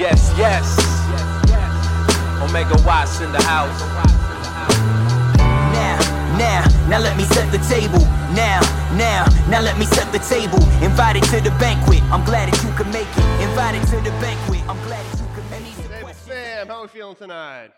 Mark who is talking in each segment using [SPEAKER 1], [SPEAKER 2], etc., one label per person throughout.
[SPEAKER 1] Yes, yes. Omega Watts in the house.
[SPEAKER 2] Now, now, now let me set the table. Now, now, now let me set the table. Invited to the banquet. I'm glad that you could make it. Invited to the banquet. I'm glad that you could make it.
[SPEAKER 3] David Sam, how are we feeling tonight?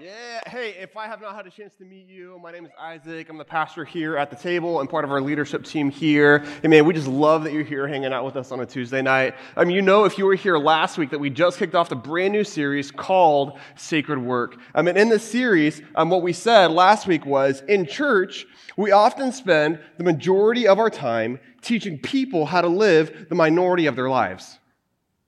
[SPEAKER 3] Yeah, hey, if I have not had a chance to meet you, my name is Isaac. I'm the pastor here at the table and part of our leadership team here. And man, we just love that you're here hanging out with us on a Tuesday night. I mean, you know, if you were here last week, that we just kicked off a brand new series called Sacred Work. I mean, in this series, um, what we said last week was in church, we often spend the majority of our time teaching people how to live the minority of their lives.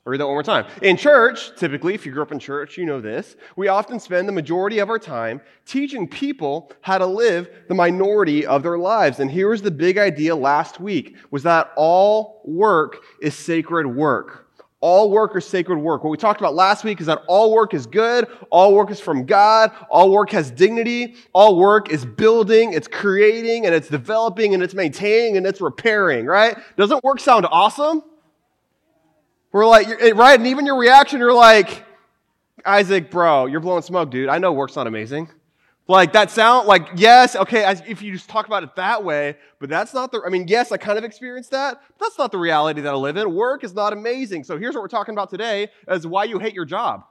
[SPEAKER 3] I'll read that one more time. In church, typically, if you grew up in church, you know this, we often spend the majority of our time teaching people how to live the minority of their lives. And here was the big idea last week, was that all work is sacred work. All work is sacred work. What we talked about last week is that all work is good, all work is from God, all work has dignity, all work is building, it's creating, and it's developing, and it's maintaining, and it's repairing, right? Doesn't work sound awesome? We're like, eh, right? And even your reaction, you're like, Isaac, bro, you're blowing smoke, dude. I know work's not amazing. Like that sound, like, yes, okay, if you just talk about it that way, but that's not the, I mean, yes, I kind of experienced that, but that's not the reality that I live in. Work is not amazing. So here's what we're talking about today is why you hate your job.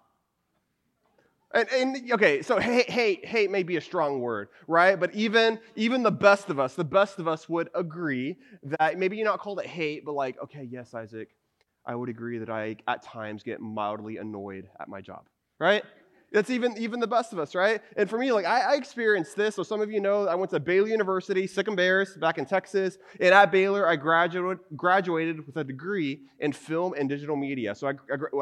[SPEAKER 3] And, and, okay, so hate, hate, hate may be a strong word, right? But even even the best of us, the best of us would agree that maybe you're not called it hate, but like, okay, yes, Isaac, I would agree that I, at times, get mildly annoyed at my job, right? That's even, even the best of us, right? And for me, like, I, I, experienced this. So some of you know I went to Baylor University, Sic Bears, back in Texas. And at Baylor, I graduated, graduated with a degree in film and digital media. So I,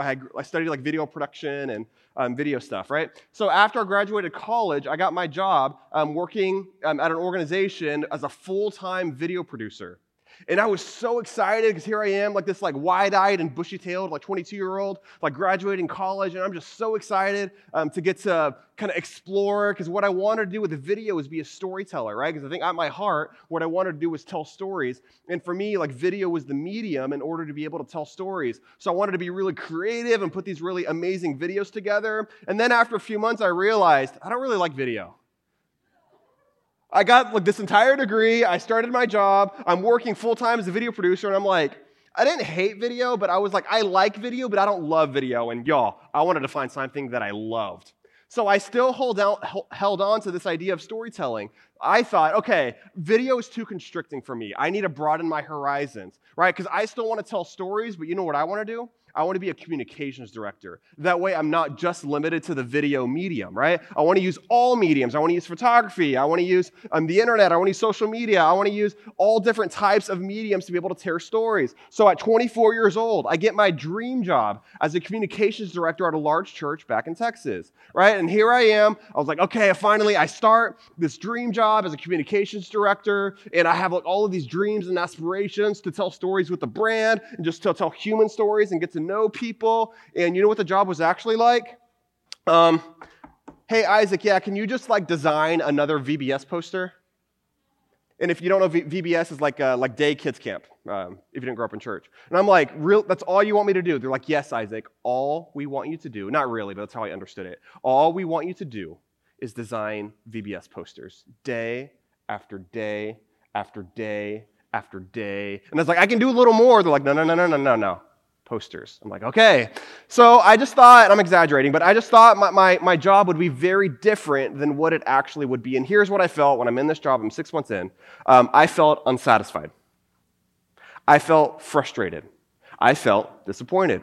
[SPEAKER 3] I, I studied, like, video production and um, video stuff, right? So after I graduated college, I got my job um, working um, at an organization as a full-time video producer. And I was so excited because here I am, like this like wide-eyed and bushy-tailed, like 22-year-old, like graduating college, and I'm just so excited um, to get to kind of explore because what I wanted to do with the video was be a storyteller, right? Because I think at my heart, what I wanted to do was tell stories. And for me, like video was the medium in order to be able to tell stories. So I wanted to be really creative and put these really amazing videos together. And then after a few months, I realized I don't really like video. I got like this entire degree. I started my job. I'm working full time as a video producer, and I'm like, I didn't hate video, but I was like, I like video, but I don't love video. And y'all, I wanted to find something that I loved. So I still hold out, held on to this idea of storytelling. I thought, okay, video is too constricting for me. I need to broaden my horizons, right? Because I still want to tell stories, but you know what I want to do? I want to be a communications director. That way, I'm not just limited to the video medium, right? I want to use all mediums. I want to use photography. I want to use um, the internet. I want to use social media. I want to use all different types of mediums to be able to tell stories. So at 24 years old, I get my dream job as a communications director at a large church back in Texas, right? And here I am. I was like, okay, finally, I start this dream job as a communications director, and I have like, all of these dreams and aspirations to tell stories with the brand and just to tell human stories and get to know people. And you know what the job was actually like? Um, hey, Isaac, yeah, can you just like design another VBS poster? And if you don't know, v- VBS is like uh, like day kids camp. Um, if you didn't grow up in church, and I'm like, real? That's all you want me to do? They're like, yes, Isaac. All we want you to do, not really, but that's how I understood it. All we want you to do is design VBS posters, day after day after day after day. And I was like, I can do a little more. They're like, no, no, no, no, no, no, no posters. I'm like, okay. So I just thought, I'm exaggerating, but I just thought my, my, my job would be very different than what it actually would be. And here's what I felt when I'm in this job, I'm six months in. Um, I felt unsatisfied. I felt frustrated. I felt disappointed.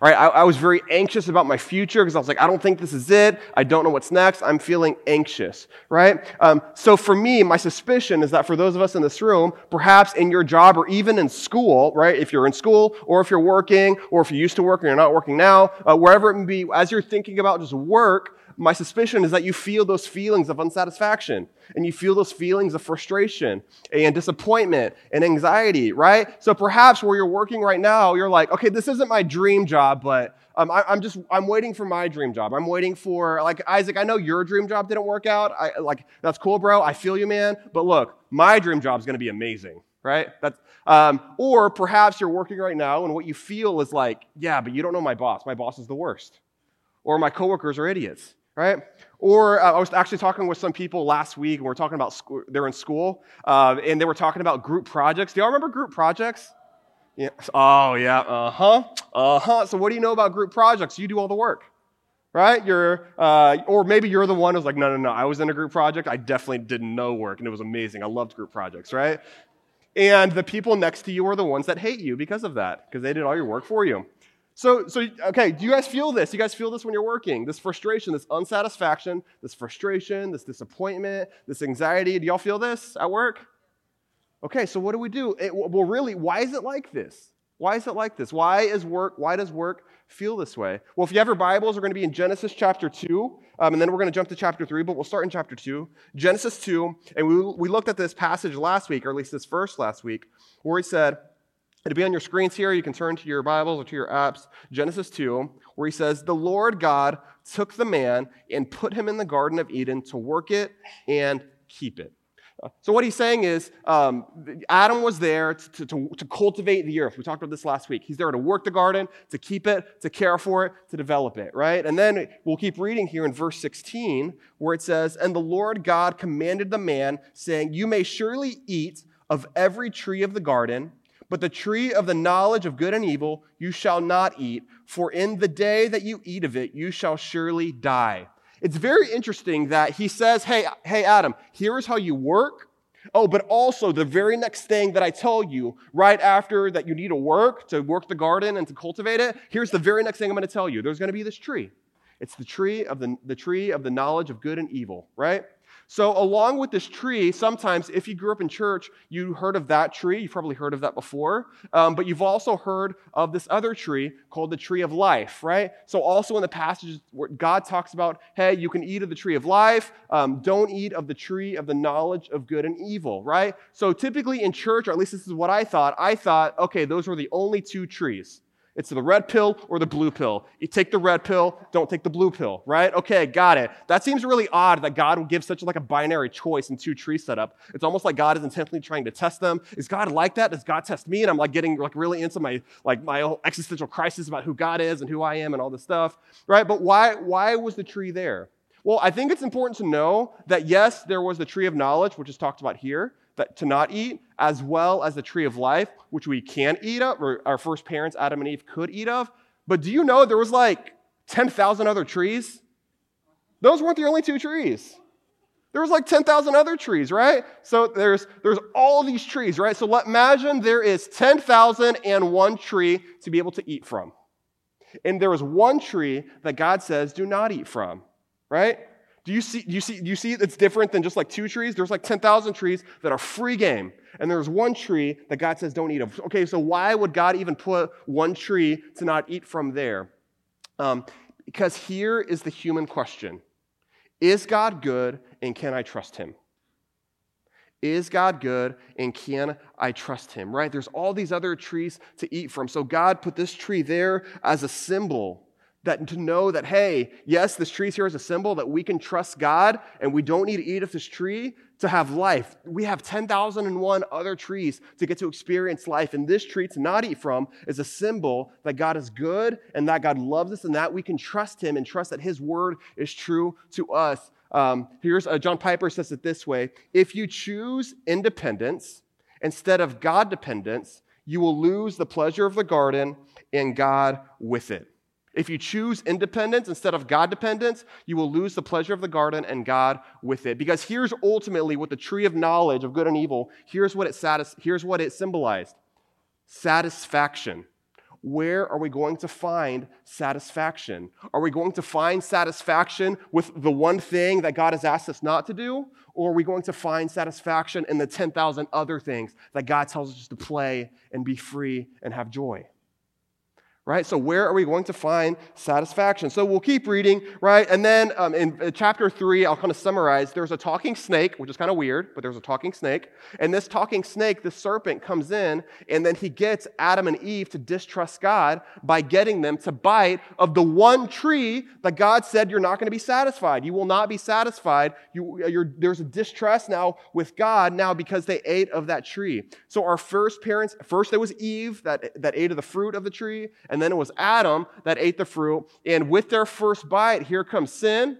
[SPEAKER 3] Right, I, I was very anxious about my future because I was like, I don't think this is it. I don't know what's next. I'm feeling anxious, right? Um, so for me, my suspicion is that for those of us in this room, perhaps in your job or even in school, right? If you're in school or if you're working or if you used to work and you're not working now, uh, wherever it may be, as you're thinking about just work, my suspicion is that you feel those feelings of unsatisfaction and you feel those feelings of frustration and disappointment and anxiety, right? So perhaps where you're working right now, you're like, okay, this isn't my dream job, but um, I, am just, I'm waiting for my dream job. I'm waiting for, like, Isaac, I know your dream job didn't work out. I, like, that's cool, bro. I feel you, man. But look, my dream job is going to be amazing. right? That's, um, or perhaps you're working right now and what you feel is like, yeah, but you don't know my boss. My boss is the worst. Or my coworkers are idiots, right? Or uh, I was actually talking with some people last week and we are talking about school, they're in school uh, and they were talking about group projects. Do y'all remember group projects? Yeah. Oh, yeah. Uh huh. Uh huh. So, what do you know about group projects? You do all the work, right? You're, uh, or maybe you're the one who's like, no, no, no. I was in a group project. I definitely did no work, and it was amazing. I loved group projects, right? And the people next to you are the ones that hate you because of that, because they did all your work for you. So, so, okay, do you guys feel this? You guys feel this when you're working? This frustration, this unsatisfaction, this frustration, this disappointment, this anxiety. Do y'all feel this at work? Okay, so what do we do? It, well, really, why is it like this? Why is it like this? Why is work? Why does work feel this way? Well, if you have your Bibles, we're going to be in Genesis chapter two, um, and then we're going to jump to chapter three. But we'll start in chapter two, Genesis two, and we we looked at this passage last week, or at least this verse last week, where he said. It'll be on your screens here. You can turn to your Bibles or to your apps. Genesis 2, where he says, The Lord God took the man and put him in the Garden of Eden to work it and keep it. So, what he's saying is, um, Adam was there to, to, to, cultivate the earth. We talked about this last week. He's there to work the garden, to keep it, to care for it, to develop it, right? And then we'll keep reading here in verse 16, where it says, And the Lord God commanded the man, saying, You may surely eat of every tree of the garden, but the tree of the knowledge of good and evil you shall not eat, for in the day that you eat of it, you shall surely die. It's very interesting that he says, Hey, hey, Adam, here's how you work. Oh, but also the very next thing that I tell you right after that you need to work to work the garden and to cultivate it, here's the very next thing I'm going to tell you. There's going to be this tree. It's the tree of the, the tree of the knowledge of good and evil, right? So, along with this tree, sometimes if you grew up in church, you heard of that tree. You've probably heard of that before. Um, but you've also heard of this other tree called the tree of life, right? So, also in the passages where God talks about, hey, you can eat of the tree of life, um, don't eat of the tree of the knowledge of good and evil, right? So, typically in church, or at least this is what I thought, I thought, okay, those were the only two trees. It's the red pill or the blue pill. You take the red pill, don't take the blue pill, right? Okay, got it. That seems really odd that God would give such like a binary choice in two tree setup. It's almost like God is intentionally trying to test them. Is God like that? Does God test me? And I'm like getting like really into my like my existential crisis about who God is and who I am and all this stuff, right? But why why was the tree there? Well, I think it's important to know that yes, there was the tree of knowledge, which is talked about here, that to not eat, as well as the tree of life, which we can eat of, or our first parents, Adam and Eve, could eat of. But do you know there was like 10,000 other trees? Those weren't the only two trees. There was like 10,000 other trees, right? So there's, there's all these trees, right? So let, imagine there is 10,001 tree to be able to eat from. And there is one tree that God says, do not eat from, right? Do you see, you see, you see it's different than just like two trees? There's like 10,000 trees that are free game. And there's one tree that God says don't eat of. Okay, so why would God even put one tree to not eat from there? Um, because here is the human question Is God good and can I trust him? Is God good and can I trust him? Right? There's all these other trees to eat from. So God put this tree there as a symbol that to know that, hey, yes, this tree here is a symbol that we can trust God and we don't need to eat of this tree to have life. We have 10,001 other trees to get to experience life. And this tree to not eat from is a symbol that God is good and that God loves us and that we can trust Him and trust that His word is true to us. Um, here's uh, John Piper says it this way If you choose independence instead of God dependence, you will lose the pleasure of the garden and God with it. If you choose independence instead of God dependence, you will lose the pleasure of the garden and God with it. Because here's ultimately what the tree of knowledge of good and evil, here's what it, satis- here's what it symbolized satisfaction. Where are we going to find satisfaction? Are we going to find satisfaction with the one thing that God has asked us not to do? Or are we going to find satisfaction in the 10,000 other things that God tells us to play and be free and have joy? Right? So, where are we going to find satisfaction? So, we'll keep reading, right? And then um, in uh, chapter three, I'll kind of summarize there's a talking snake, which is kind of weird, but there's a talking snake. And this talking snake, the serpent, comes in, and then he gets Adam and Eve to distrust God by getting them to bite of the one tree that God said you're not going to be satisfied. You will not be satisfied. You, there's a distrust now with God now because they ate of that tree. So, our first parents, first there was Eve that, that ate of the fruit of the tree, and and then it was Adam that ate the fruit. And with their first bite, here comes sin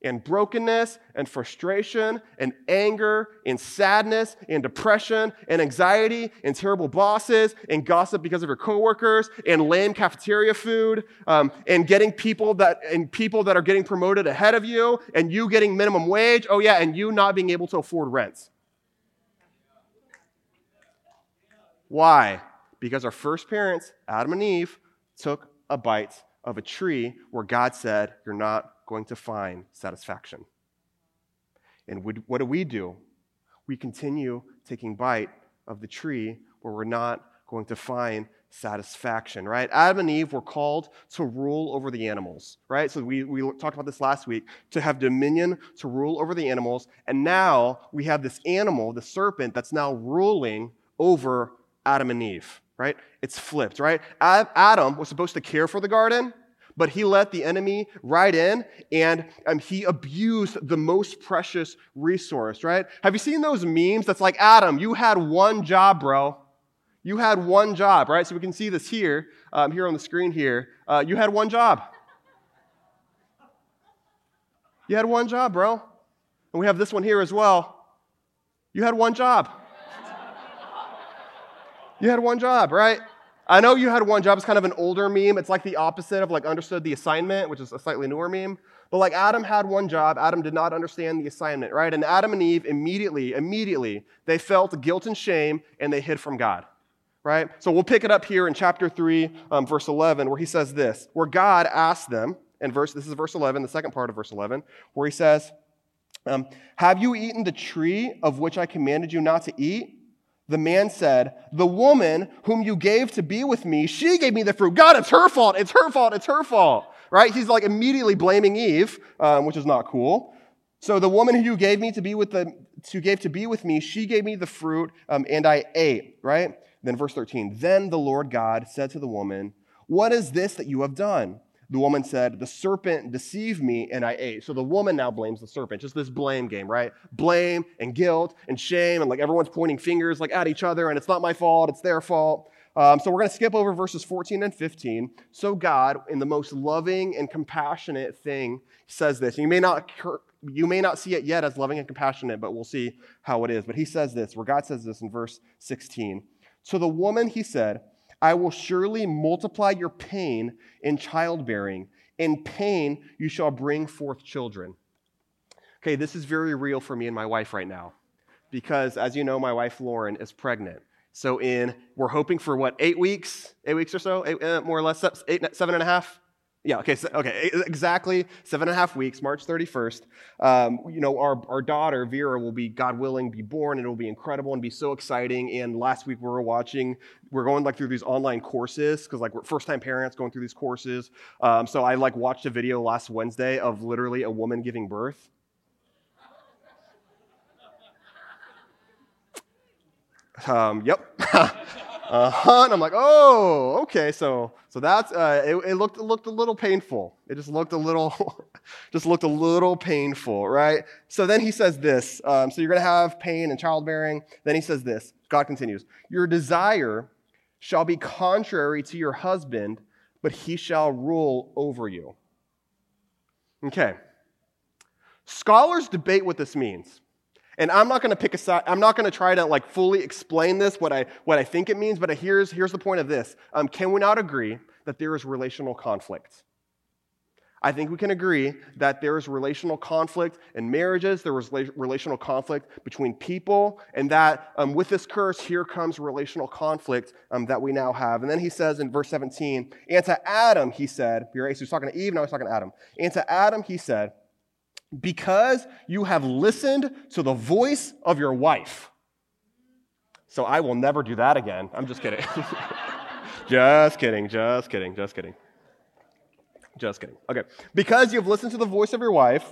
[SPEAKER 3] and brokenness and frustration and anger and sadness and depression and anxiety and terrible bosses and gossip because of your coworkers and lame cafeteria food um, and getting people that and people that are getting promoted ahead of you and you getting minimum wage oh yeah and you not being able to afford rent why because our first parents, Adam and Eve, took a bite of a tree where God said, You're not going to find satisfaction. And what do we do? We continue taking bite of the tree where we're not going to find satisfaction, right? Adam and Eve were called to rule over the animals, right? So we, we talked about this last week, to have dominion, to rule over the animals. And now we have this animal, the serpent, that's now ruling over Adam and Eve right? It's flipped, right? Adam was supposed to care for the garden, but he let the enemy right in and um, he abused the most precious resource, right? Have you seen those memes that's like, Adam, you had one job, bro. You had one job, right? So we can see this here, um, here on the screen here. Uh, you had one job. You had one job, bro. And we have this one here as well. You had one job. You had one job, right? I know you had one job. It's kind of an older meme. It's like the opposite of like understood the assignment, which is a slightly newer meme. But like Adam had one job. Adam did not understand the assignment, right? And Adam and Eve immediately, immediately, they felt guilt and shame and they hid from God, right? So we'll pick it up here in chapter 3, um, verse 11, where he says this, where God asked them, and verse, this is verse 11, the second part of verse 11, where he says, um, Have you eaten the tree of which I commanded you not to eat? The man said, The woman whom you gave to be with me, she gave me the fruit. God, it's her fault. It's her fault. It's her fault. Right? He's like immediately blaming Eve, um, which is not cool. So the woman who you gave me to be with the, who gave to be with me, she gave me the fruit, um, and I ate. Right? Then verse 13. Then the Lord God said to the woman, What is this that you have done? The woman said, The serpent deceived me and I ate. So the woman now blames the serpent. Just this blame game, right? Blame and guilt and shame, and like everyone's pointing fingers like at each other, and it's not my fault, it's their fault. Um, so we're going to skip over verses 14 and 15. So God, in the most loving and compassionate thing, says this. You may not you may not see it yet as loving and compassionate, but we'll see how it is. But he says this, where God says this in verse 16. So the woman, he said, I will surely multiply your pain in childbearing. In pain, you shall bring forth children. Okay, this is very real for me and my wife right now because, as you know, my wife Lauren is pregnant. So, in we're hoping for what eight weeks, eight weeks or so, eight, uh, more or less, eight, seven and a half, yeah, okay, so, okay, exactly seven and a half weeks, March 31st. Um, you know, our, our daughter, Vera, will be, God willing, be born, and it will be incredible and be so exciting. And last week we were watching, we're going like through these online courses, because like we're first time parents going through these courses. Um, so I like watched a video last Wednesday of literally a woman giving birth. Um, yep. uh-huh. And I'm like, oh, okay. So, so that's, uh, it, it, looked, it looked a little painful. It just looked a little, just looked a little painful, right? So then he says this. Um, so you're to have pain and childbearing. Then he says this. God continues, your desire shall be contrary to your husband, but he shall rule over you. Okay. Scholars debate what this means. And I'm not going to pick a side. I'm not going to try to like fully explain this, what I, what I think it means, but here's, here's the point of this. Um, can we not agree that there is relational conflict? I think we can agree that there is relational conflict in marriages, there was relational conflict between people, and that um, with this curse, here comes relational conflict um, that we now have. And then he says in verse 17, and to Adam, he said, he was talking to Eve, now he's talking to Adam. And to Adam, he said, because you have listened to the voice of your wife. So I will never do that again. I'm just kidding. just kidding, just kidding, just kidding. Just kidding. Okay. Because you have listened to the voice of your wife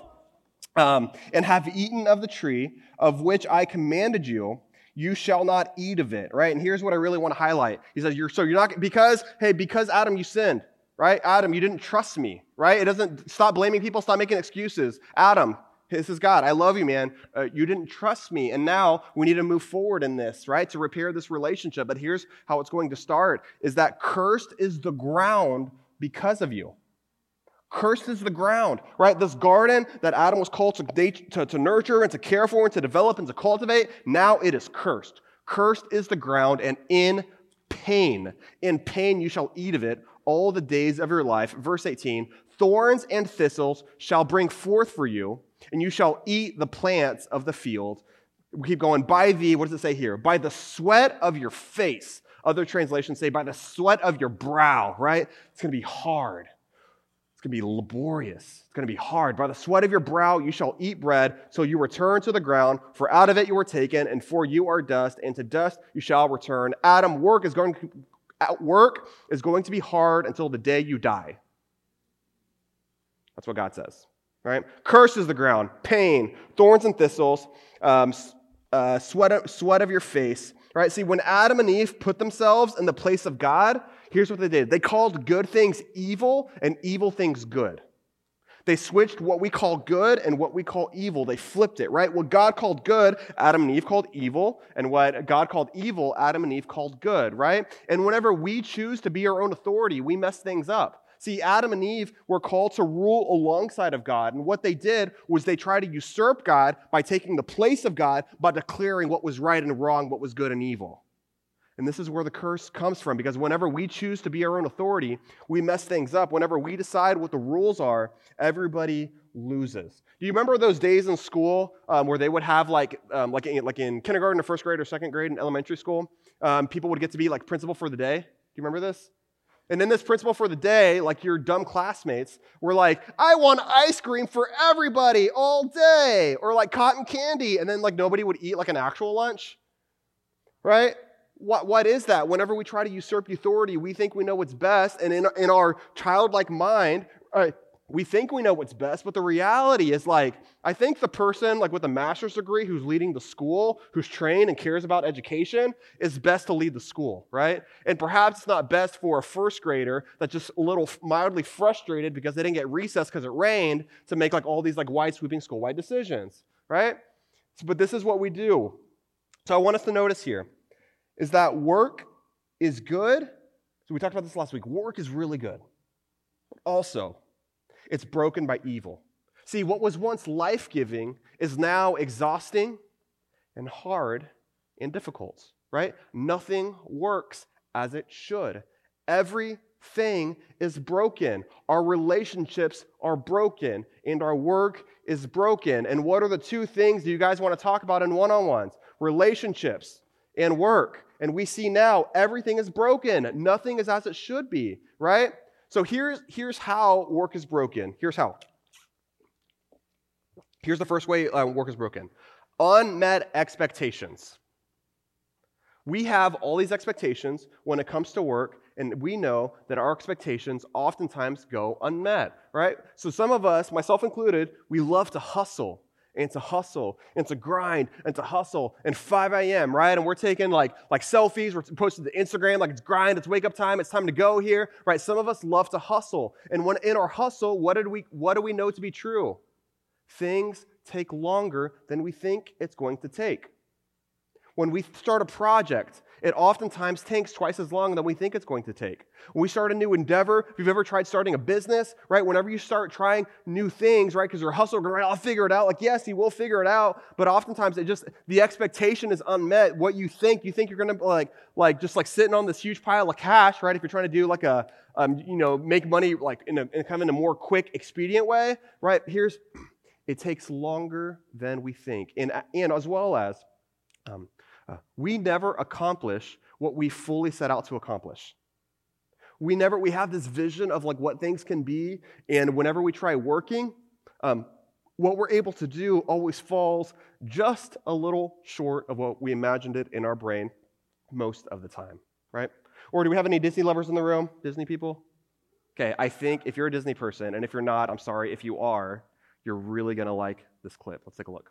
[SPEAKER 3] um, and have eaten of the tree of which I commanded you, you shall not eat of it, right? And here's what I really want to highlight. He says, you're, so you're not, because, hey, because Adam, you sinned, right? Adam, you didn't trust me, right? It doesn't, stop blaming people, stop making excuses. Adam, this is God. I love you, man. Uh, you didn't trust me. And now we need to move forward in this, right? To repair this relationship. But here's how it's going to start is that cursed is the ground because of you. Cursed is the ground, right? This garden that Adam was called to, to, to nurture and to care for and to develop and to cultivate, now it is cursed. Cursed is the ground, and in pain, in pain you shall eat of it all the days of your life. Verse 18 Thorns and thistles shall bring forth for you, and you shall eat the plants of the field. We keep going. By the, what does it say here? By the sweat of your face. Other translations say by the sweat of your brow, right? It's going to be hard It's going to be laborious. It's going to be hard. By the sweat of your brow you shall eat bread, so you return to the ground, for out of it you were taken, and for you are dust, and to dust you shall return. Adam, work is going to, work is going to be hard until the day you die. That's what God says. Right? Curse is the ground, pain, thorns and thistles, um, uh, sweat, sweat of your face. Right? See, when Adam and Eve put themselves in the place of God, here's what they did they called good things evil and evil things good. They switched what we call good and what we call evil. They flipped it, right? What God called good, Adam and Eve called evil, and what God called evil, Adam and Eve called good, right? And whenever we choose to be our own authority, we mess things up. See, Adam and Eve were called to rule alongside of God, and what they did was they tried to usurp God by taking the place of God by declaring what was right and wrong, what was good and evil. And this is where the curse comes from because whenever we choose to be our own authority, we mess things up. Whenever we decide what the rules are, everybody loses. Do you remember those days in school um, where they would have, like, um, like, in, like in kindergarten or first grade or second grade in elementary school, um, people would get to be like principal for the day? Do you remember this? And then this principal for the day, like your dumb classmates, were like, I want ice cream for everybody all day, or like cotton candy. And then like nobody would eat like an actual lunch, right? What, what is that? Whenever we try to usurp authority, we think we know what's best, and in, in our childlike mind, we think we know what's best, but the reality is like, I think the person like with a master's degree who's leading the school, who's trained and cares about education, is best to lead the school, right? And perhaps it's not best for a first grader that's just a little mildly frustrated because they didn't get recess because it rained to make like all these like wide sweeping school-wide decisions, right? But this is what we do. So I want us to notice here is that work is good. So we talked about this last week. Work is really good. Also, it's broken by evil. See, what was once life giving is now exhausting and hard and difficult, right? Nothing works as it should. Everything is broken. Our relationships are broken, and our work is broken. And what are the two things you guys want to talk about in one on ones? Relationships and work. And we see now everything is broken. Nothing is as it should be, right? So here's, here's how work is broken. Here's how. Here's the first way uh, work is broken unmet expectations. We have all these expectations when it comes to work, and we know that our expectations oftentimes go unmet, right? So some of us, myself included, we love to hustle and to hustle and to grind and to hustle and 5 a.m right? And we're taking like like selfies we're posting to instagram like it's grind it's wake up time it's time to go here right? Some of us love to hustle and when in our hustle what did we what do we know to be true? Things take longer than we think it's going to take. When we start a project it oftentimes takes twice as long than we think it's going to take. When we start a new endeavor, if you've ever tried starting a business, right? Whenever you start trying new things, right? Because you're hustling, right? I'll figure it out. Like, yes, you will figure it out, but oftentimes it just the expectation is unmet. What you think, you think you're gonna like, like just like sitting on this huge pile of cash, right? If you're trying to do like a, um, you know, make money like in a, in kind of in a more quick, expedient way, right? Here's, it takes longer than we think, and and as well as. Um, uh, we never accomplish what we fully set out to accomplish. We never, we have this vision of like what things can be, and whenever we try working, um, what we're able to do always falls just a little short of what we imagined it in our brain most of the time, right? Or do we have any Disney lovers in the room? Disney people? Okay, I think if you're a Disney person, and if you're not, I'm sorry, if you are, you're really to like this clip. Let's take a look.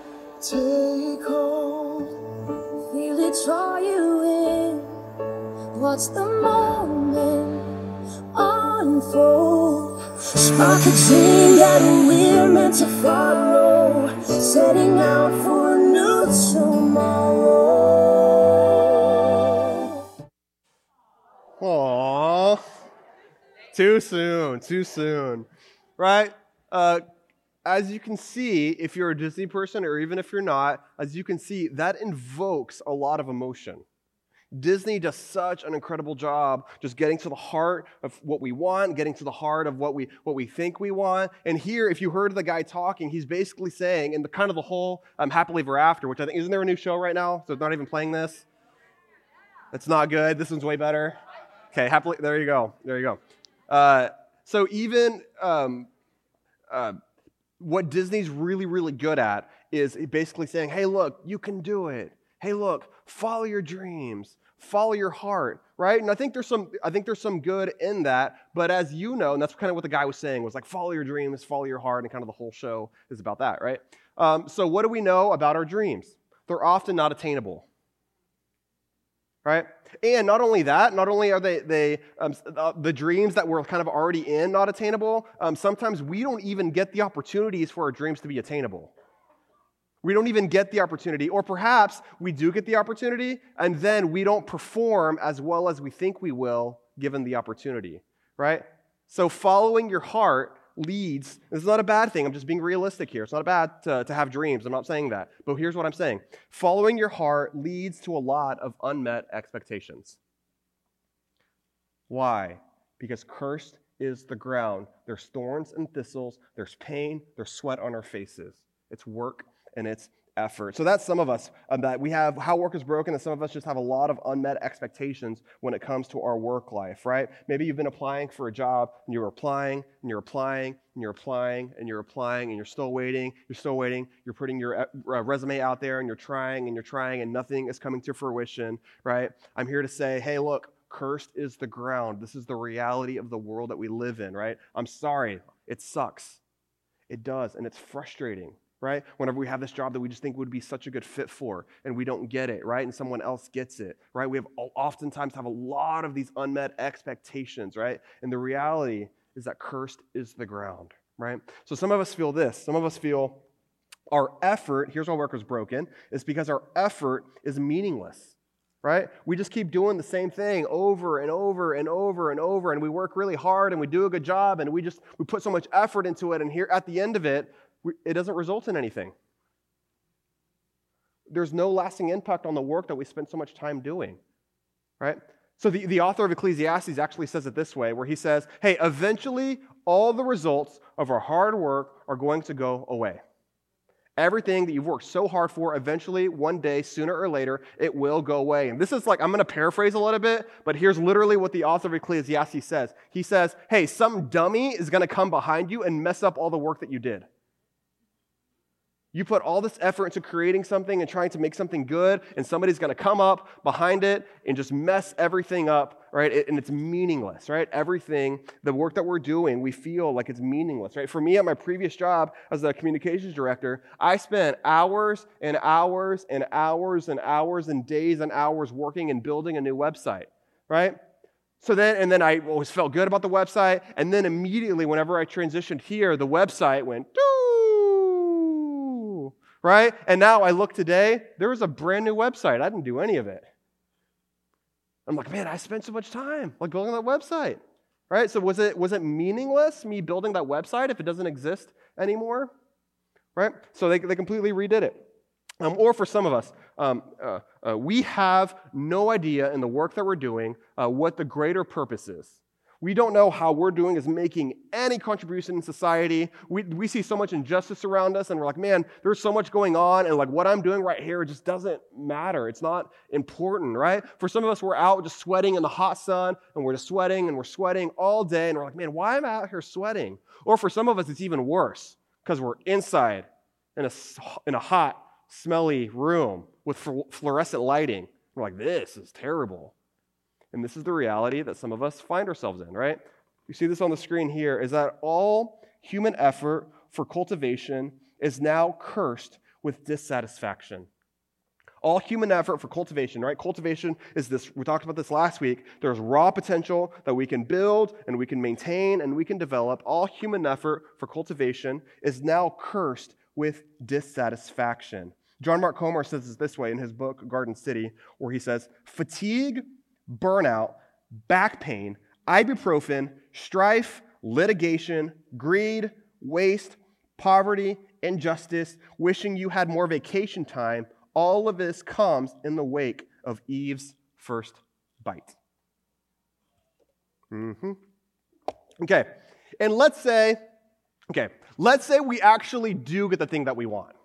[SPEAKER 4] take hold.
[SPEAKER 5] Feel it draw you in. Watch the moment unfold.
[SPEAKER 4] Spark a dream that we're meant to follow. Setting out for a new tomorrow.
[SPEAKER 3] Aww. Too soon, too soon. Right? Uh, as you can see, if you're a Disney person or even if you're not, as you can see, that invokes a lot of emotion. Disney does such an incredible job just getting to the heart of what we want, getting to the heart of what we, what we think we want. And here, if you heard the guy talking, he's basically saying, in the kind of the whole um, Happily Ever After, which I think, isn't there a new show right now? So it's not even playing this? It's not good. This one's way better. Okay, happily, there you go. There you go. Uh, so even um, uh, what Disney's really, really good at is basically saying, hey, look, you can do it. Hey, look, follow your dreams, follow your heart, right? And I think there's some, I think there's some good in that. But as you know, and that's kind of what the guy was saying, was like, follow your dreams, follow your heart, and kind of the whole show is about that, right? Um, so what do we know about our dreams? They're often not attainable right? And not only that, not only are they, they um, uh, the dreams that we're kind of already in not attainable, um, sometimes we don't even get the opportunities for our dreams to be attainable. We don't even get the opportunity, or perhaps we do get the opportunity, and then we don't perform as well as we think we will given the opportunity, right? So following your heart leads, this is not a bad thing. I'm just being realistic here. It's not bad to, to have dreams. I'm not saying that. But here's what I'm saying following your heart leads to a lot of unmet expectations. Why? Because cursed is the ground. There's thorns and thistles, there's pain, there's sweat on our faces. It's work and it's effort. So that's some of us um, that we have how work is broken, and some of us just have a lot of unmet expectations when it comes to our work life, right? Maybe you've been applying for a job and you're applying and you're applying and you're applying and you're applying and you're still waiting, you're still waiting, you're putting your uh, resume out there and you're trying and you're trying and nothing is coming to fruition, right? I'm here to say, hey, look, cursed is the ground. This is the reality of the world that we live in, right? I'm sorry, it sucks. It does, and it's frustrating right? Whenever we have this job that we just think would be such a good fit for and we don't get it, right? And someone else gets it, right? We have oftentimes have a lot of these unmet expectations, right? And the reality is that cursed is the ground, right? So some of us feel this. Some of us feel our effort, here's why work was broken, is because our effort is meaningless. Right? We just keep doing the same thing over and over and over and over, and we work really hard and we do a good job and we just we put so much effort into it, and here at the end of it, it doesn't result in anything. There's no lasting impact on the work that we spend so much time doing, right? So the, the author of Ecclesiastes actually says it this way, where he says, hey, eventually all the results of our hard work are going to go away. Everything that you've worked so hard for, eventually, one day, sooner or later, it will go away. And this is like, I'm going to paraphrase a little bit, but here's literally what the author of Ecclesiastes says. He says, Hey, some dummy is going to come behind you and mess up all the work that you did. You put all this effort into creating something and trying to make something good, and somebody's going to come up behind it and just mess everything up, right? And it's meaningless, right? Everything, the work that we're doing, we feel like it's meaningless, right? For me at my previous job as a communications director, I spent hours and hours and hours and hours and days and hours working and building a new website, right? So then, and then I always felt good about the website, and then immediately, whenever I transitioned here, the website went, doo right? And now I look today, there was a brand new website. I didn't do any of it. I'm like, man, I spent so much time like building that website, right? So was it was it meaningless me building that website if it doesn't exist anymore, right? So they they completely redid it. Um, or for some of us, um, uh, uh, we have no idea in the work that we're doing uh, what the greater purpose is. We don't know how we're doing is making any contribution in society. We, we see so much injustice around us, and we're like, man, there's so much going on, and like what I'm doing right here just doesn't matter. It's not important, right? For some of us, we're out just sweating in the hot sun, and we're just sweating and we're sweating all day, and we're like, man, why am I out here sweating? Or for some of us, it's even worse because we're inside in a, in a hot, smelly room with fluorescent lighting. We're like, this is terrible. And this is the reality that some of us find ourselves in, right? You see this on the screen here is that all human effort for cultivation is now cursed with dissatisfaction. All human effort for cultivation, right? Cultivation is this, we talked about this last week. There's raw potential that we can build and we can maintain and we can develop. All human effort for cultivation is now cursed with dissatisfaction. John Mark Comer says this this way in his book, Garden City, where he says, Fatigue burnout, back pain, ibuprofen, strife, litigation, greed, waste, poverty, injustice, wishing you had more vacation time, all of this comes in the wake of Eve's first bite. Mm-hmm. Okay, and let's say, okay, let's say we actually do get the thing that we want.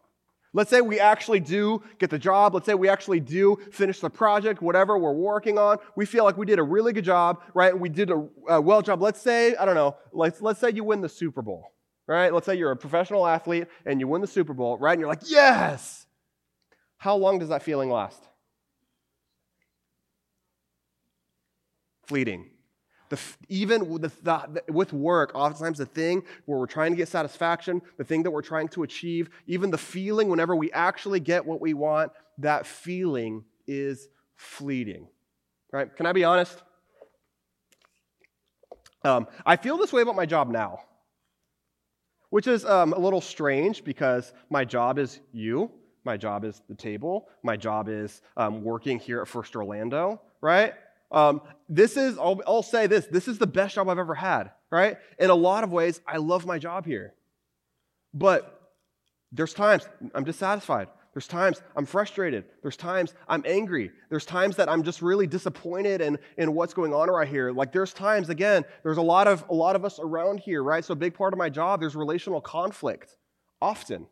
[SPEAKER 3] Let's say we actually do get the job. Let's say we actually do finish the project, whatever we're working on. We feel like we did a really good job, right? We did a, a well job. Let's say, I don't know, let's, let's say you win the Super Bowl, right? Let's say you're a professional athlete and you win the Super Bowl, right? And you're like, yes! How long does that feeling last? Fleeting. The, even with, the, with work, oftentimes the thing where we're trying to get satisfaction, the thing that we're trying to achieve, even the feeling whenever we actually get what we want, that feeling is fleeting. Right? Can I be honest? Um, I feel this way about my job now, which is um, a little strange because my job is you. My job is the table. My job is um, working here at First Orlando, right? Um, this is, I'll, I'll say this, this is the best job I've ever had, right? In a lot of ways, I love my job here. But there's times I'm dissatisfied. There's times I'm frustrated. There's times I'm angry. There's times that I'm just really disappointed in, in what's going on right here. Like there's times, again, there's a lot of a lot of us around here, right? So a big part of my job, there's relational conflict often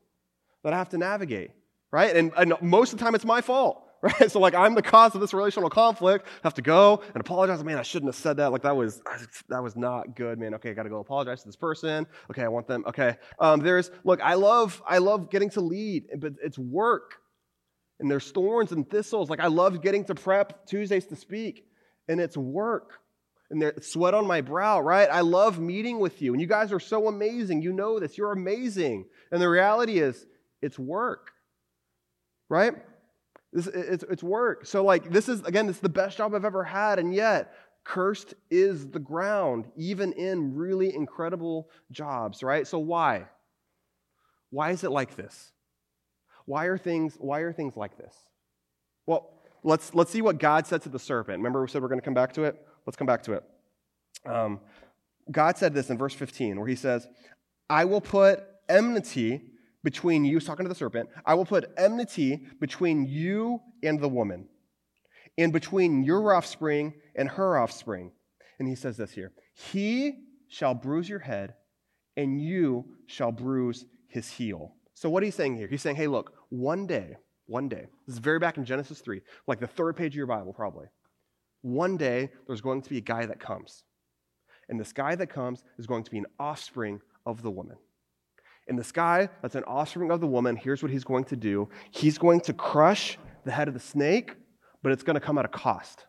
[SPEAKER 3] that I have to navigate, right? And, and most of the time it's my fault right? So like I'm the cause of this relational conflict. I have to go and apologize. Man, I shouldn't have said that. Like that was that was not good, man. Okay, I got to go apologize to this person. Okay, I want them. Okay, um, there's look. I love I love getting to lead, but it's work, and there's thorns and thistles. Like I love getting to prep Tuesdays to speak, and it's work. And there's sweat on my brow, right? I love meeting with you. And you guys are so amazing. You know this. You're amazing. And the reality is, it's work, right? This, it's, it's work. So, like, this is, again, this is the best job I've ever had, and yet, cursed is the ground, even in really incredible jobs, right? So, why? Why is it like this? Why are things, why are things like this? Well, let's, let's see what God said to the serpent. Remember, we said we're going to come back to it? Let's come back to it. Um, God said this in verse 15, where he says, I will put enmity between you, talking to the serpent, I will put enmity between you and the woman, and between your offspring and her offspring. And he says this here He shall bruise your head, and you shall bruise his heel. So, what he's saying here, he's saying, hey, look, one day, one day, this is very back in Genesis 3, like the third page of your Bible, probably. One day, there's going to be a guy that comes. And this guy that comes is going to be an offspring of the woman. In the sky, that's an offspring of the woman. Here's what he's going to do he's going to crush the head of the snake, but it's going to come at a cost.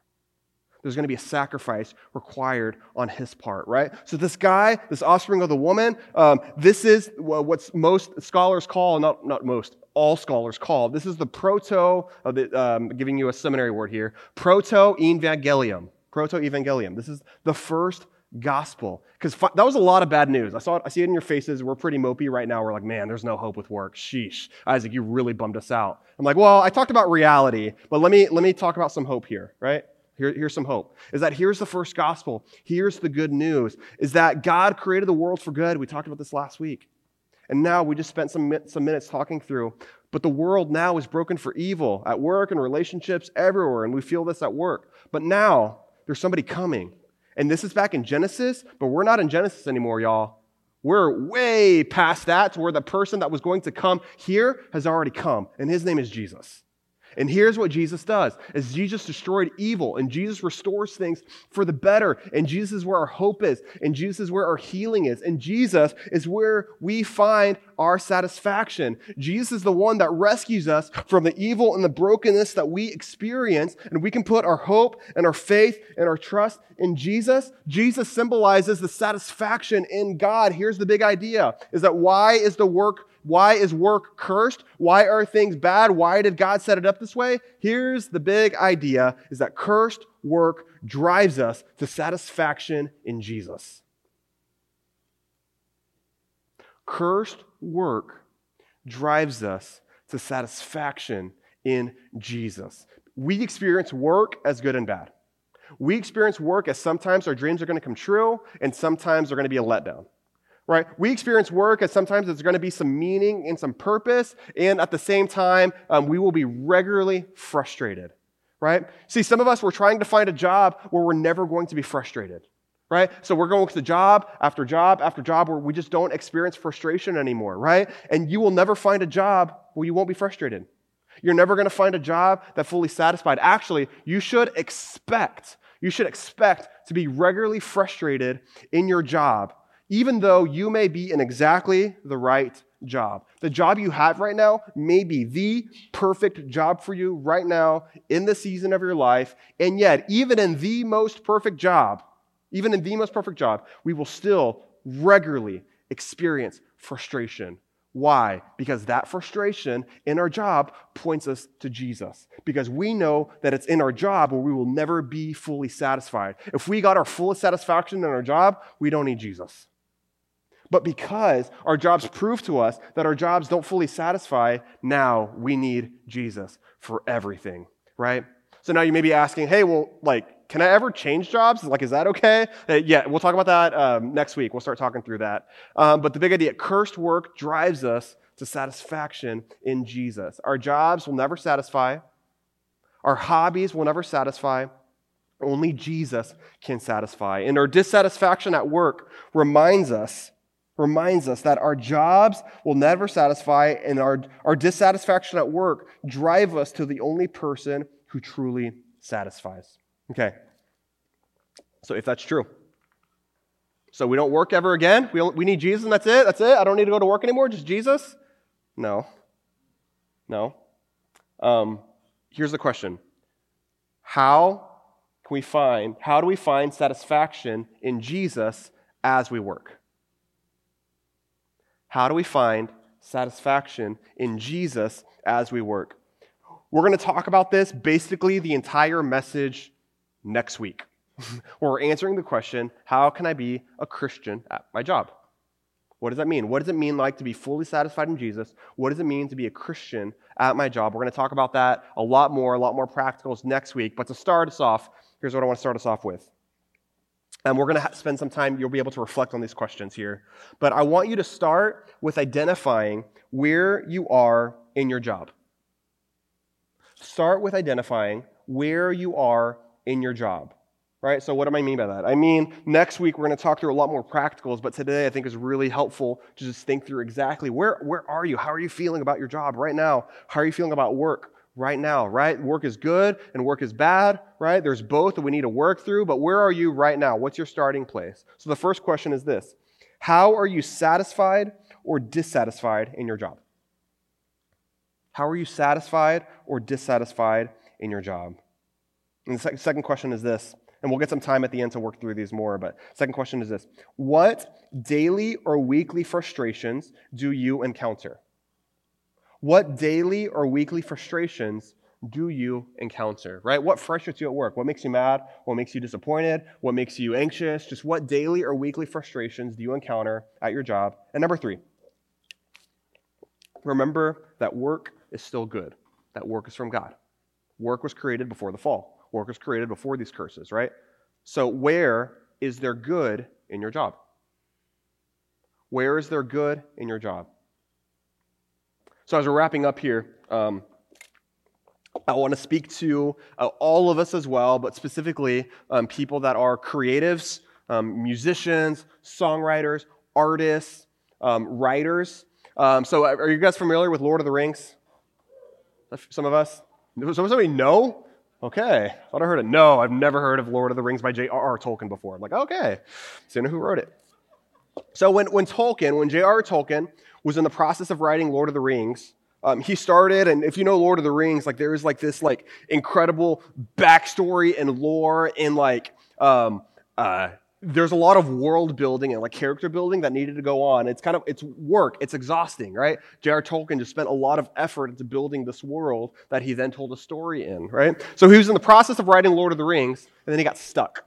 [SPEAKER 3] There's going to be a sacrifice required on his part, right? So, this guy, this offspring of the woman, um, this is what most scholars call, not, not most, all scholars call, this is the proto, of the, um, giving you a seminary word here, proto evangelium. Proto evangelium. This is the first gospel. Because that was a lot of bad news. I saw it, I see it in your faces. We're pretty mopey right now. We're like, man, there's no hope with work. Sheesh. Isaac, you really bummed us out. I'm like, well, I talked about reality, but let me let me talk about some hope here, right? Here, here's some hope. Is that here's the first gospel. Here's the good news. Is that God created the world for good. We talked about this last week. And now we just spent some, some minutes talking through. But the world now is broken for evil at work and relationships everywhere. And we feel this at work. But now there's somebody coming. And this is back in Genesis, but we're not in Genesis anymore, y'all. We're way past that to where the person that was going to come here has already come. And his name is Jesus. And here's what Jesus does is Jesus destroyed evil and Jesus restores things for the better. And Jesus is where our hope is. And Jesus is where our healing is. And Jesus is where we find our satisfaction. Jesus is the one that rescues us from the evil and the brokenness that we experience. And we can put our hope and our faith and our trust in Jesus. Jesus symbolizes the satisfaction in God. Here's the big idea is that why is the work why is work cursed? Why are things bad? Why did God set it up this way? Here's the big idea is that cursed work drives us to satisfaction in Jesus. Cursed work drives us to satisfaction in Jesus. We experience work as good and bad. We experience work as sometimes our dreams are going to come true and sometimes they're going to be a letdown right? We experience work as sometimes there's going to be some meaning and some purpose, and at the same time, um, we will be regularly frustrated, right? See, some of us, we're trying to find a job where we're never going to be frustrated, right? So we're going to job after job after job where we just don't experience frustration anymore, right? And you will never find a job where you won't be frustrated. You're never going to find a job that fully satisfied. Actually, you should expect, you should expect to be regularly frustrated in your job even though you may be in exactly the right job. The job you have right now may be the perfect job for you right now in the season of your life. And yet, even in the most perfect job, even in the most perfect job, we will still regularly experience frustration. Why? Because that frustration in our job points us to Jesus. Because we know that it's in our job where we will never be fully satisfied. If we got our fullest satisfaction in our job, we don't need Jesus. But because our jobs prove to us that our jobs don't fully satisfy, now we need Jesus for everything, right? So now you may be asking, hey, well, like, can I ever change jobs? Like, is that okay? Uh, yeah, we'll talk about that um, next week. We'll start talking through that. Um, but the big idea cursed work drives us to satisfaction in Jesus. Our jobs will never satisfy, our hobbies will never satisfy. Only Jesus can satisfy. And our dissatisfaction at work reminds us reminds us that our jobs will never satisfy and our, our dissatisfaction at work drive us to the only person who truly satisfies. Okay. So if that's true, so we don't work ever again? We, we need Jesus and that's it? That's it? I don't need to go to work anymore? Just Jesus? No. No. Um, here's the question How can we find, how do we find satisfaction in Jesus as we work? How do we find satisfaction in Jesus as we work? We're going to talk about this basically the entire message next week. we're answering the question how can I be a Christian at my job? What does that mean? What does it mean like to be fully satisfied in Jesus? What does it mean to be a Christian at my job? We're going to talk about that a lot more, a lot more practicals next week. But to start us off, here's what I want to start us off with. And we're going to spend some time, you'll be able to reflect on these questions here. But I want you to start with identifying where you are in your job. Start with identifying where you are in your job. Right? So, what do I mean by that? I mean, next week we're going to talk through a lot more practicals, but today I think is really helpful to just think through exactly where, where are you? How are you feeling about your job right now? How are you feeling about work? Right now, right? Work is good and work is bad, right? There's both that we need to work through, but where are you right now? What's your starting place? So the first question is this How are you satisfied or dissatisfied in your job? How are you satisfied or dissatisfied in your job? And the second question is this, and we'll get some time at the end to work through these more, but second question is this What daily or weekly frustrations do you encounter? What daily or weekly frustrations do you encounter, right? What frustrates you at work? What makes you mad? What makes you disappointed? What makes you anxious? Just what daily or weekly frustrations do you encounter at your job? And number three, remember that work is still good, that work is from God. Work was created before the fall, work was created before these curses, right? So, where is there good in your job? Where is there good in your job? So, as we're wrapping up here, um, I want to speak to uh, all of us as well, but specifically um, people that are creatives, um, musicians, songwriters, artists, um, writers. Um, so, are you guys familiar with Lord of the Rings? Some of us? Some of somebody know? Okay. I thought I heard it. No, I've never heard of Lord of the Rings by J.R.R. Tolkien before. I'm like, okay. So, you know who wrote it. So, when, when Tolkien, when J.R.R. Tolkien was in the process of writing Lord of the Rings, um, he started, and if you know Lord of the Rings, like there is like this like incredible backstory and lore and like um, uh, there's a lot of world building and like character building that needed to go on. It's kind of it's work. It's exhausting, right? J.R. Tolkien just spent a lot of effort into building this world that he then told a story in, right? So he was in the process of writing Lord of the Rings, and then he got stuck.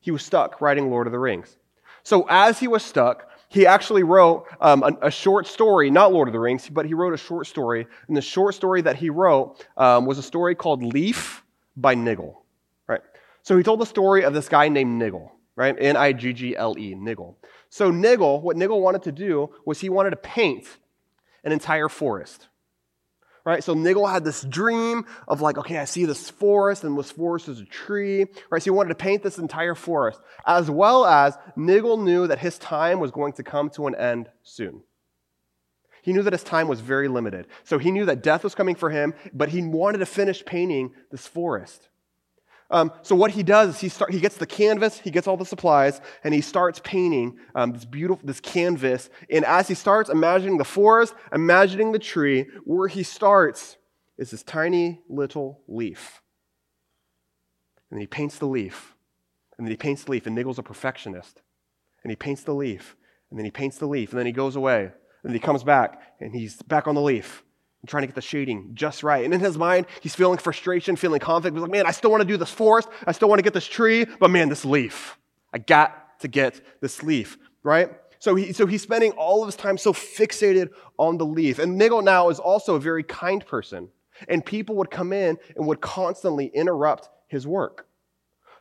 [SPEAKER 3] He was stuck writing Lord of the Rings. So as he was stuck, he actually wrote um, a, a, short story, not Lord of the Rings, but he wrote a short story. And the short story that he wrote um, was a story called Leaf by Niggle. Right? So he told the story of this guy named Niggle, right? N I G G L E, Niggle. So Niggle, what Niggle wanted to do was he wanted to paint an entire forest right? So Niggle had this dream of like, okay, I see this forest, and this forest is a tree, right? So he wanted to paint this entire forest, as well as Niggle knew that his time was going to come to an end soon. He knew that his time was very limited. So he knew that death was coming for him, but he wanted to finish painting this forest. Um, so what he does is he start, he gets the canvas, he gets all the supplies, and he starts painting um, this beautiful this canvas. And as he starts imagining the forest, imagining the tree, where he starts is this tiny little leaf. And then he paints the leaf, and then he paints the leaf. And Niggle's a perfectionist, and he paints the leaf, and then he paints the leaf, and then he goes away, and then he comes back, and he's back on the leaf, and trying to get the shading just right. And in his mind, he's feeling frustration, feeling conflict. He's like, man, I still want to do this forest. I still want to get this tree, but man, this leaf. I got to get this leaf, right? So, he, so he's spending all of his time so fixated on the leaf. And Niggle now is also a very kind person. And people would come in and would constantly interrupt his work.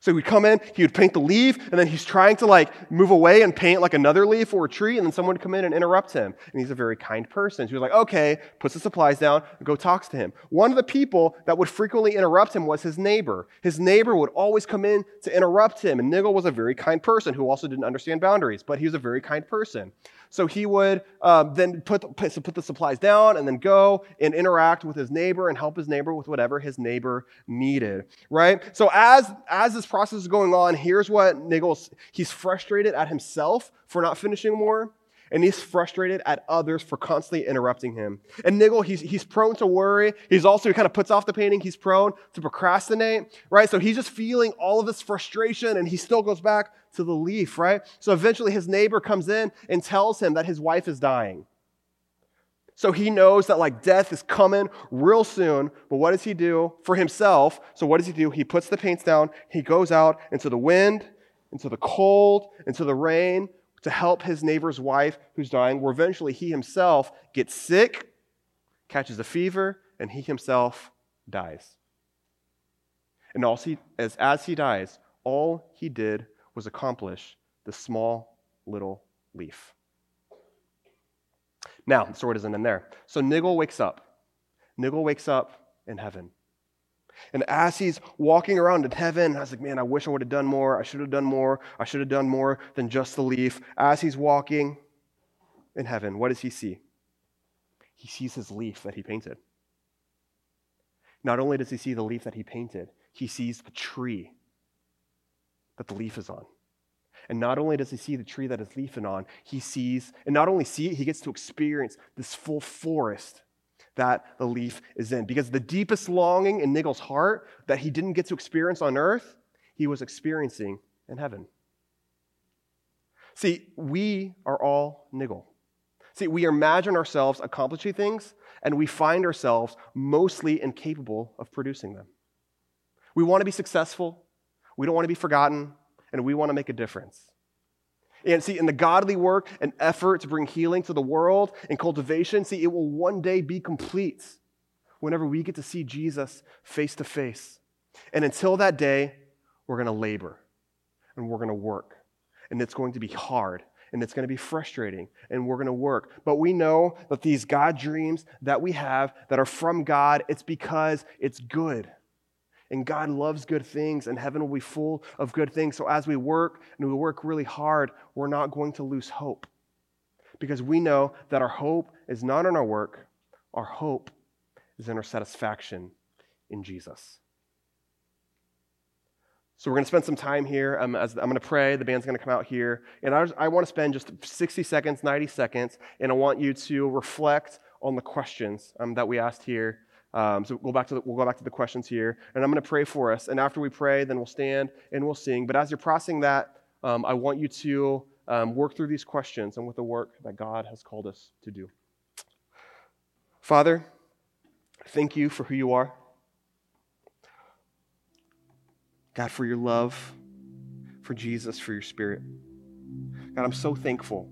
[SPEAKER 3] So he would come in, he would paint the leaf, and then he's trying to like move away and paint like another leaf or a tree, and then someone would come in and interrupt him. And he's a very kind person. So he was like, okay, puts the supplies down, go talks to him. One of the people that would frequently interrupt him was his neighbor. His neighbor would always come in to interrupt him, and Niggle was a very kind person who also didn't understand boundaries, but he was a very kind person. So he would um, then put the, put the supplies down and then go and interact with his neighbor and help his neighbor with whatever his neighbor needed, right? So as, as this process is going on, here's what Niggles, he's frustrated at himself for not finishing more and he's frustrated at others for constantly interrupting him. And Niggle, he's, he's prone to worry. He's also, he kind of puts off the painting. He's prone to procrastinate, right? So he's just feeling all of this frustration and he still goes back to the leaf, right? So eventually his neighbor comes in and tells him that his wife is dying. So he knows that like death is coming real soon. But what does he do for himself? So what does he do? He puts the paints down. He goes out into the wind, into the cold, into the rain, to help his neighbor's wife who's dying, where eventually he himself gets sick, catches a fever, and he himself dies. And he, as, as he dies, all he did was accomplish the small little leaf. Now, the story doesn't end there. So Niggle wakes up. Niggle wakes up in heaven. And as he's walking around in heaven, I was like, man, I wish I would have done more. I should have done more. I should have done more than just the leaf. As he's walking in heaven, what does he see? He sees his leaf that he painted. Not only does he see the leaf that he painted, he sees the tree that the leaf is on. And not only does he see the tree that is leafing on, he sees, and not only see it, he gets to experience this full forest that the leaf is in. Because the deepest longing in Niggle's heart that he didn't get to experience on earth, he was experiencing in heaven. See, we are all Niggle. See, we imagine ourselves accomplishing things, and we find ourselves mostly incapable of producing them. We want to be successful, we don't want to be forgotten, and we want to make a difference. And see, in the godly work and effort to bring healing to the world and cultivation, see, it will one day be complete whenever we get to see Jesus face to face. And until that day, we're going to labor and we're going to work. And it's going to be hard and it's going to be frustrating and we're going to work. But we know that these God dreams that we have that are from God, it's because it's good. And God loves good things, and heaven will be full of good things. So as we work and we work really hard, we're not going to lose hope. Because we know that our hope is not in our work, our hope is in our satisfaction in Jesus. So we're going to spend some time here. Um, I'm going to pray. The band's going to come out here. And I, I want to spend just 60 seconds, 90 seconds, and I want you to reflect on the questions um, that we asked here. Um, so we'll go, back to the, we'll go back to the questions here. And I'm going to pray for us. And after we pray, then we'll stand and we'll sing. But as you're processing that, um, I want you to um, work through these questions and with the work that God has called us to do. Father, thank you for who you are. God, for your love, for Jesus, for your spirit. God, I'm so thankful,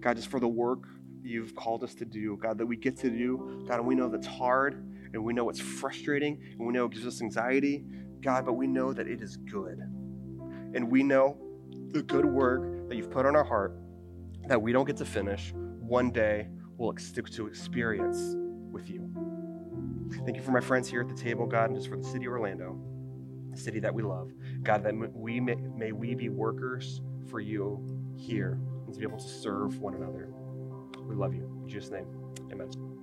[SPEAKER 3] God, just for the work you've called us to do, God, that we get to do. God, and we know that's hard, and we know it's frustrating, and we know it gives us anxiety, God, but we know that it is good. And we know the good work that you've put on our heart that we don't get to finish, one day we'll stick to experience with you. Thank you for my friends here at the table, God, and just for the city of Orlando the city that we love. God, that we may, may we be workers for you here and to be able to serve one another. We love you. In Jesus' name, amen.